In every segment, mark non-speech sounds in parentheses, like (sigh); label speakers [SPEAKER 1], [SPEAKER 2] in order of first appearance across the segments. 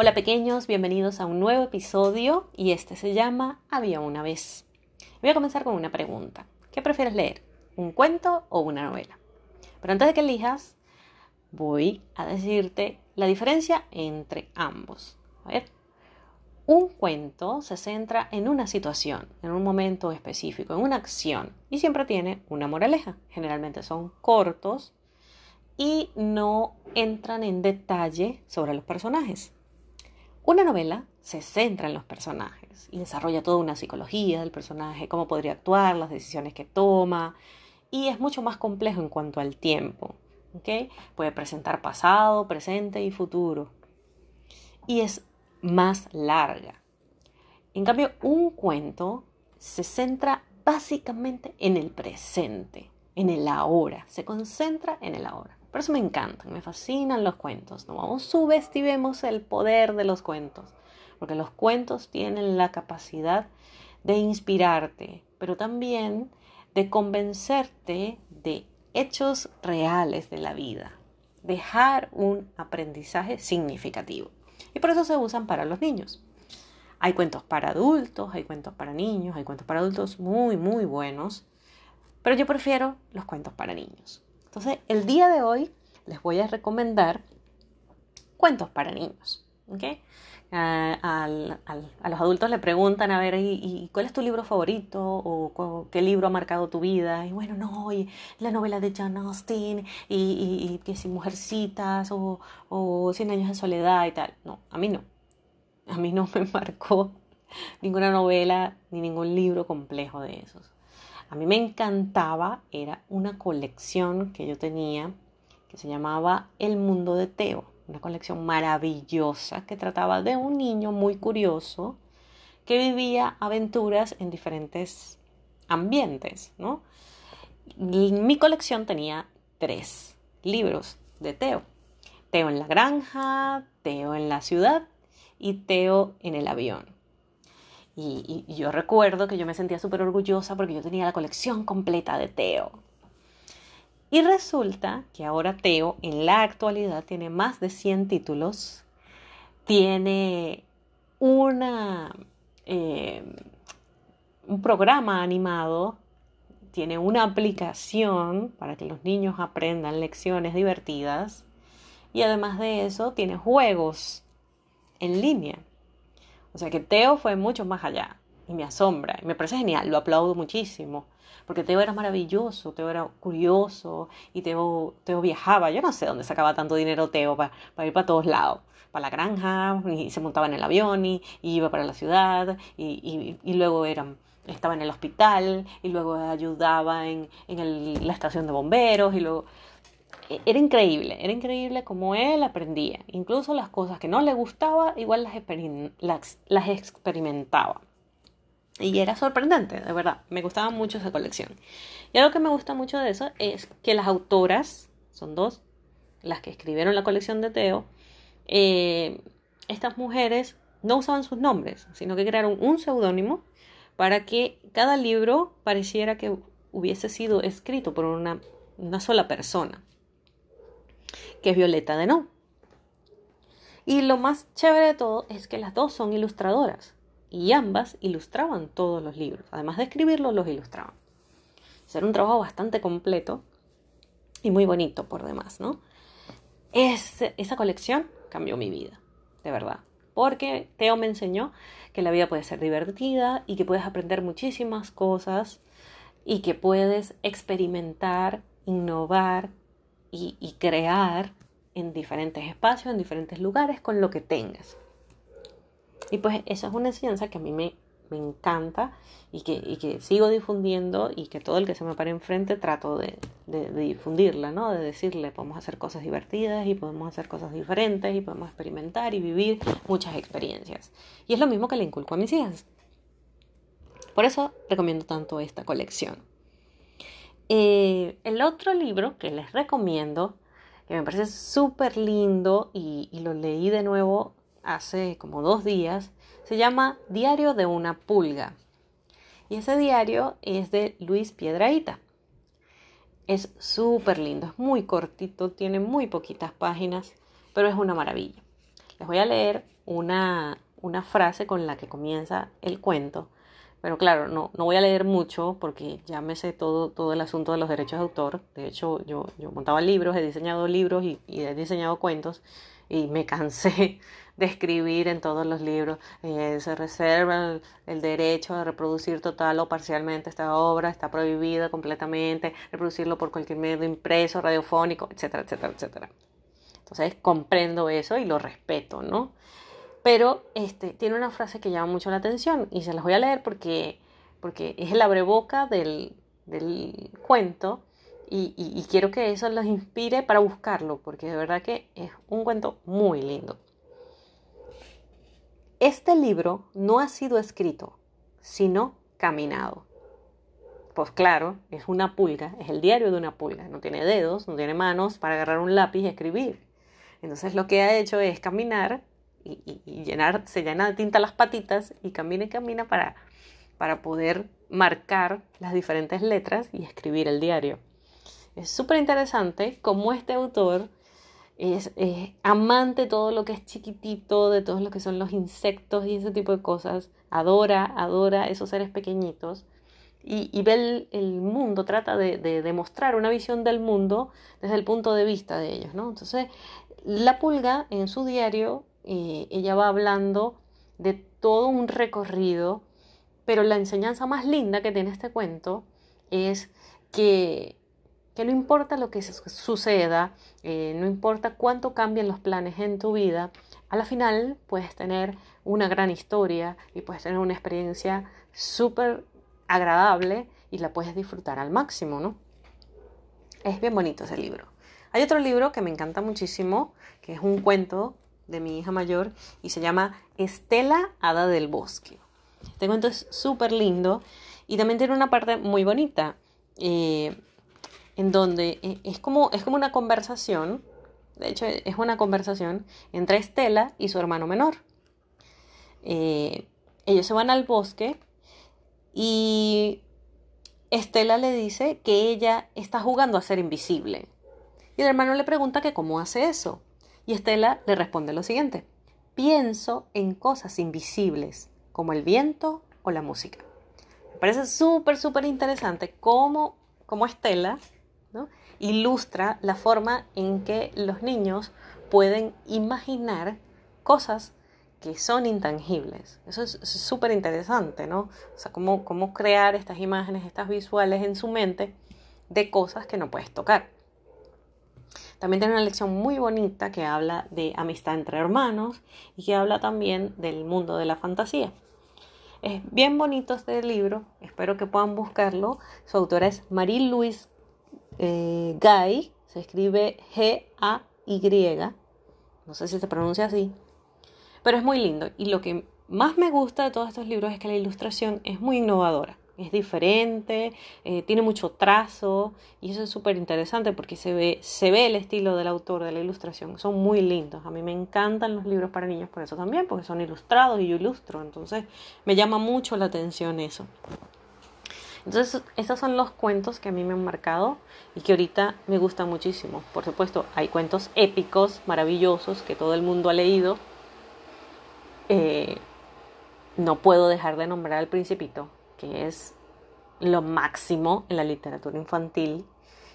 [SPEAKER 1] Hola pequeños, bienvenidos a un nuevo episodio y este se llama Había una vez. Voy a comenzar con una pregunta. ¿Qué prefieres leer? ¿Un cuento o una novela? Pero antes de que elijas, voy a decirte la diferencia entre ambos. Ver, un cuento se centra en una situación, en un momento específico, en una acción y siempre tiene una moraleja. Generalmente son cortos y no entran en detalle sobre los personajes. Una novela se centra en los personajes y desarrolla toda una psicología del personaje, cómo podría actuar, las decisiones que toma, y es mucho más complejo en cuanto al tiempo. Puede presentar pasado, presente y futuro. Y es más larga. En cambio, un cuento se centra básicamente en el presente, en el ahora, se concentra en el ahora. Por eso me encantan, me fascinan los cuentos. No subestimemos el poder de los cuentos, porque los cuentos tienen la capacidad de inspirarte, pero también de convencerte de hechos reales de la vida, dejar un aprendizaje significativo. Y por eso se usan para los niños. Hay cuentos para adultos, hay cuentos para niños, hay cuentos para adultos muy, muy buenos, pero yo prefiero los cuentos para niños. Entonces, el día de hoy les voy a recomendar cuentos para niños. a los adultos le preguntan, a ver, ¿y, cuál es tu libro favorito? ¿O qué libro ha marcado tu vida? Y bueno, no, y la novela de Jane Austen, y, que si Mujercitas, o, o Cien años de soledad y tal. No, a mí no. A mí no me (laughs) marcó ninguna novela ni ningún libro complejo de esos a mí me encantaba, era una colección que yo tenía que se llamaba El Mundo de Teo, una colección maravillosa que trataba de un niño muy curioso que vivía aventuras en diferentes ambientes, ¿no? Mi colección tenía tres libros de Teo. Teo en la granja, Teo en la ciudad y Teo en el avión. Y, yo recuerdo que yo me sentía súper orgullosa porque yo tenía la colección completa de Teo. Y resulta que ahora Teo en la actualidad tiene más de 100 títulos, tiene una, eh, un programa animado, tiene una aplicación para que los niños aprendan lecciones divertidas y además de eso tiene juegos en línea. O sea que Teo fue mucho más allá y me asombra y me parece genial, lo aplaudo muchísimo. Porque Teo era maravilloso, Teo era curioso y Teo, Teo viajaba. Yo no sé dónde sacaba tanto dinero Teo para, ir para todos lados. Para la granja y se montaba en el avión y, iba para la ciudad y, y, luego era, estaba en el hospital y luego ayudaba en, en la estación de bomberos y luego era increíble, era increíble como él aprendía. Incluso las cosas que no le gustaba, igual las, las, experimentaba. Y era sorprendente, de verdad. Me gustaba mucho esa colección. Y algo que me gusta mucho de eso es que las autoras, son dos, las que escribieron la colección de Teo, eh, estas mujeres no usaban sus nombres, sino que crearon un seudónimo para que cada libro pareciera que hubiese sido escrito por una, una sola persona que es Violeta de No. Y lo más chévere de todo es que las dos son ilustradoras y ambas ilustraban todos los libros. Además de escribirlos, los ilustraban. Era un trabajo bastante completo y muy bonito por demás, ¿no? esa colección cambió mi vida, de verdad. Porque Teo me enseñó que la vida puede ser divertida y que puedes aprender muchísimas cosas y que puedes experimentar, innovar y, crear en diferentes espacios, en diferentes lugares, con lo que tengas. Y pues esa es una enseñanza que a mí me, me encanta y que, y que, sigo difundiendo y que todo el que se me pare enfrente trato de, de, difundirla, ¿no? De decirle, podemos hacer cosas divertidas y podemos hacer cosas diferentes y podemos experimentar y vivir muchas experiencias. Y es lo mismo que le inculco a mis hijas. Por eso recomiendo tanto esta colección. Eh, el otro libro que les recomiendo, que me parece súper lindo y, lo leí de nuevo hace como dos días, se llama Diario de una pulga. Y ese diario es de Luis Piedraíta. Es súper lindo, es muy cortito, tiene muy poquitas páginas, pero es una maravilla. Les voy a leer una, una frase con la que comienza el cuento. Pero claro, no, no voy a leer mucho porque ya me sé todo, todo el asunto de los derechos de autor. De hecho, yo, yo montaba libros, he diseñado libros y, y he diseñado cuentos y me cansé de escribir en todos los libros. Eh, se reserva el, derecho a reproducir total o parcialmente esta obra, está prohibida completamente, reproducirlo por cualquier medio impreso, radiofónico, etcétera, etcétera, etcétera. Entonces comprendo eso y lo respeto, ¿no? Pero este, tiene una frase que llama mucho la atención y se las voy a leer porque, porque es el abreboca del, del cuento y, y, quiero que eso los inspire para buscarlo, porque de verdad que es un cuento muy lindo. Este libro no ha sido escrito, sino caminado. Pues claro, es una pulga, es el diario de una pulga, no tiene dedos, no tiene manos para agarrar un lápiz y escribir. Entonces lo que ha hecho es caminar y, llenar, se llena de tinta las patitas y camina y camina para, para poder marcar las diferentes letras y escribir el diario. Es súper interesante cómo este autor es, amante de todo lo que es chiquitito, de todo lo que son los insectos y ese tipo de cosas. Adora, adora esos seres pequeñitos. Y, ve el, mundo, trata de, demostrar una visión del mundo desde el punto de vista de ellos, ¿no? Entonces, la pulga en su diario, ella va hablando de todo un recorrido, pero la enseñanza más linda que tiene este cuento es que que no importa lo que suceda, eh, no importa cuánto cambien los planes en tu vida, a la final puedes tener una gran historia y puedes tener una experiencia súper agradable y la puedes disfrutar al máximo, ¿no? Es bien bonito ese libro. Hay otro libro que me encanta muchísimo, que es un cuento de mi hija mayor y se llama Estela Hada del Bosque. Este cuento es súper lindo y también tiene una parte muy bonita. Eh, en donde eh, es como, es como una conversación, de hecho es una conversación entre Estela y su hermano menor. Eh, ellos se van al bosque y Estela le dice que ella está jugando a ser invisible. Y el hermano le pregunta que cómo hace eso. Y Estela le responde lo siguiente. Pienso en cosas invisibles, como el viento o la música. Me parece súper, súper interesante cómo, cómo Estela ilustra la forma en que los niños pueden imaginar cosas que son intangibles. Eso es súper interesante, ¿no? O sea, cómo, cómo crear estas imágenes, estas visuales en su mente de cosas que no puedes tocar. También tiene una lección muy bonita que habla de amistad entre hermanos y que habla también del mundo de la fantasía. Es bien bonito este libro, espero que puedan buscarlo. Su autora es Marie-Louise eh, Guy, se escribe G-A-Y, no sé si se pronuncia así, pero es muy lindo. Y lo que más me gusta de todos estos libros es que la ilustración es muy innovadora, es diferente, eh, tiene mucho trazo y eso es súper interesante porque se ve, se ve el estilo del autor de la ilustración, son muy lindos. A mí me encantan los libros para niños por eso también, porque son ilustrados y yo ilustro, entonces me llama mucho la atención eso. Entonces, estos son los cuentos que a mí me han marcado y que ahorita me gustan muchísimo. Por supuesto, hay cuentos épicos, maravillosos, que todo el mundo ha leído. Eh, no puedo dejar de nombrar al Principito, que es lo máximo en la literatura infantil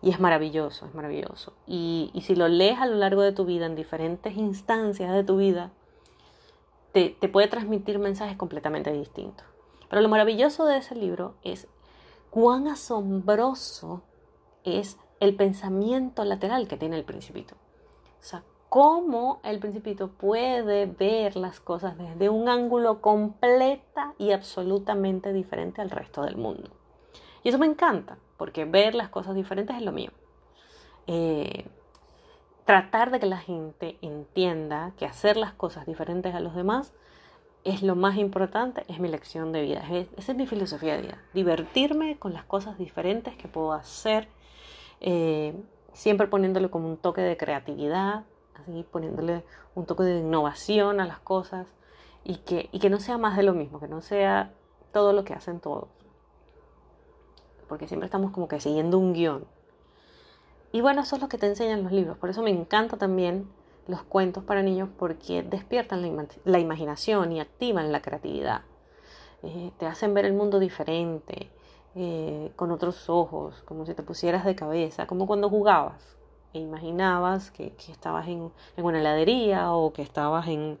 [SPEAKER 1] y es maravilloso, es maravilloso. Y, si lo lees a lo largo de tu vida, en diferentes instancias de tu vida, te, te puede transmitir mensajes completamente distintos. Pero lo maravilloso de ese libro es cuán asombroso es el pensamiento lateral que tiene el principito. O sea, cómo el principito puede ver las cosas desde un ángulo completa y absolutamente diferente al resto del mundo. Y eso me encanta, porque ver las cosas diferentes es lo mío. Eh, tratar de que la gente entienda que hacer las cosas diferentes a los demás es lo más importante, es mi lección de vida, esa es mi filosofía de vida, divertirme con las cosas diferentes que puedo hacer, eh, siempre poniéndole como un toque de creatividad, así poniéndole un toque de innovación a las cosas y que, y que no sea más de lo mismo, que no sea todo lo que hacen todos, porque siempre estamos como que siguiendo un guion. Y bueno, eso es lo que te enseñan los libros, por eso me encanta también los cuentos para niños porque despiertan la, imaginación y activan la creatividad. Eh, te hacen ver el mundo diferente, eh, con otros ojos, como si te pusieras de cabeza, como cuando jugabas imaginabas que, estabas en, una heladería o que estabas en,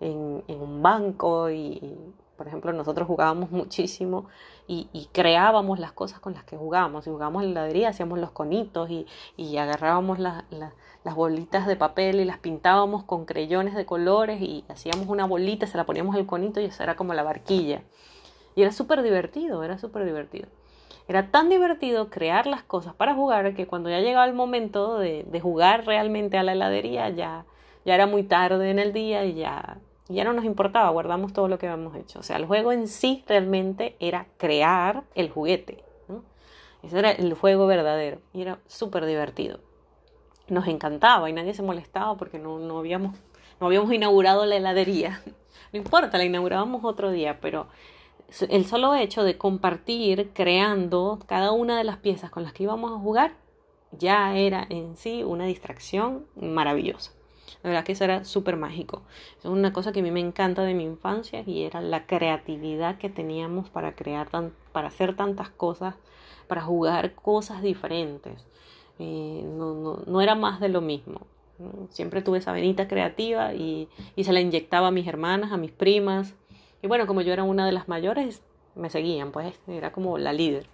[SPEAKER 1] un banco y, por ejemplo, nosotros jugábamos muchísimo y, creábamos las cosas con las que jugábamos. Si jugábamos en la heladería, hacíamos los conitos y, agarrábamos las bolitas de papel y las pintábamos con creyones de colores y hacíamos una bolita, se la poníamos al conito y eso era como la barquilla. Y era súper divertido, era súper divertido. Era tan divertido crear las cosas para jugar que cuando ya llegaba el momento de, jugar realmente a la heladería ya, ya era muy tarde en el día y ya, ya no nos importaba, guardamos todo lo que habíamos hecho. O sea, el juego en sí realmente era crear el juguete. Ese era el juego verdadero y era súper divertido. Nos encantaba y nadie se molestaba porque no, no, habíamos, no habíamos inaugurado la heladería. (laughs) No importa, la inaugurábamos otro día, pero el solo hecho de compartir creando cada una de las piezas con las que íbamos a jugar ya era en sí una distracción maravillosa. La verdad que eso era súper mágico. Es una cosa que a mí me encanta de mi infancia y era la creatividad que teníamos para crear, para hacer tantas cosas, para jugar cosas diferentes. Eh, no, no, no, era más de lo mismo. Siempre tuve esa venita creativa y, y se la inyectaba a mis hermanas, a mis primas. Y bueno, como yo era una de las mayores, me seguían, pues era como la líder.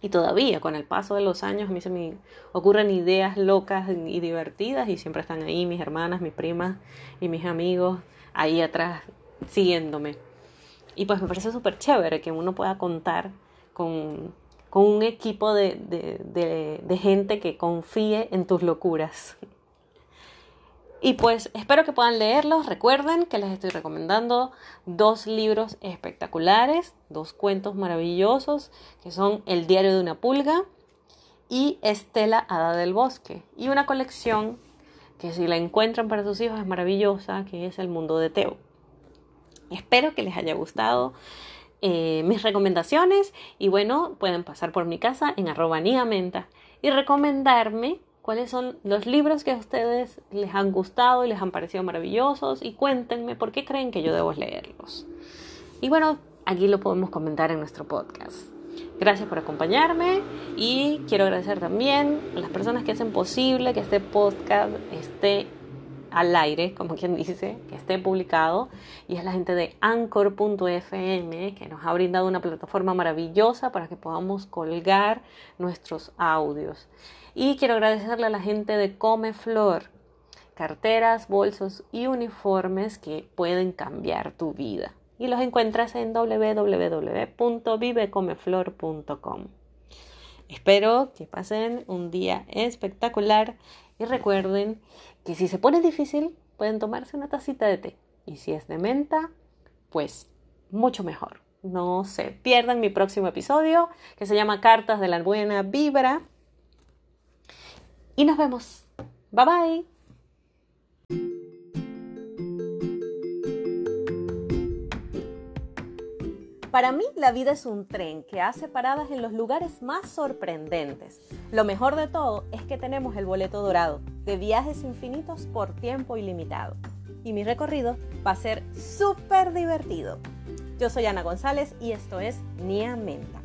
[SPEAKER 1] Y todavía, con el paso de los años, a mí se me ocurren ideas locas y divertidas y siempre están ahí mis hermanas, mis primas y mis amigos ahí atrás siguiéndome. Y pues me parece súper chévere que uno pueda contar con, con un equipo de, de, de gente que confíe en tus locuras. Y pues espero que puedan leerlos. Recuerden que les estoy recomendando dos libros espectaculares, dos cuentos maravillosos, que son El diario de una pulga y Estela Hada del Bosque. Y una colección que si la encuentran para sus hijos es maravillosa, que es El mundo de Teo. Espero que les haya gustado. Eh, mis recomendaciones y bueno, pueden pasar por mi casa en arroba niamenta y recomendarme cuáles son los libros que a ustedes les han gustado y les han parecido maravillosos y cuéntenme por qué creen que yo debo leerlos. Y bueno, aquí lo podemos comentar en nuestro podcast. Gracias por acompañarme y quiero agradecer también a las personas que hacen posible que este podcast esté al aire, como quien dice, que esté publicado, y es la gente de anchor.fm que nos ha brindado una plataforma maravillosa para que podamos colgar nuestros audios. Y quiero agradecerle a la gente de Come Flor, carteras, bolsos y uniformes que pueden cambiar tu vida. Y los encuentras en www.vivecomeflor.com. Espero que pasen un día espectacular y recuerden que si se pone difícil pueden tomarse una tacita de té. Y si es de menta, pues mucho mejor. No se pierdan mi próximo episodio que se llama Cartas de la Buena Vibra y nos vemos. Bye bye. Para mí la vida es un tren que hace paradas en los lugares más sorprendentes. Lo mejor de todo es que tenemos el boleto dorado de viajes infinitos por tiempo ilimitado. Y mi recorrido va a ser súper divertido. Yo soy Ana González y esto es Nia Menta.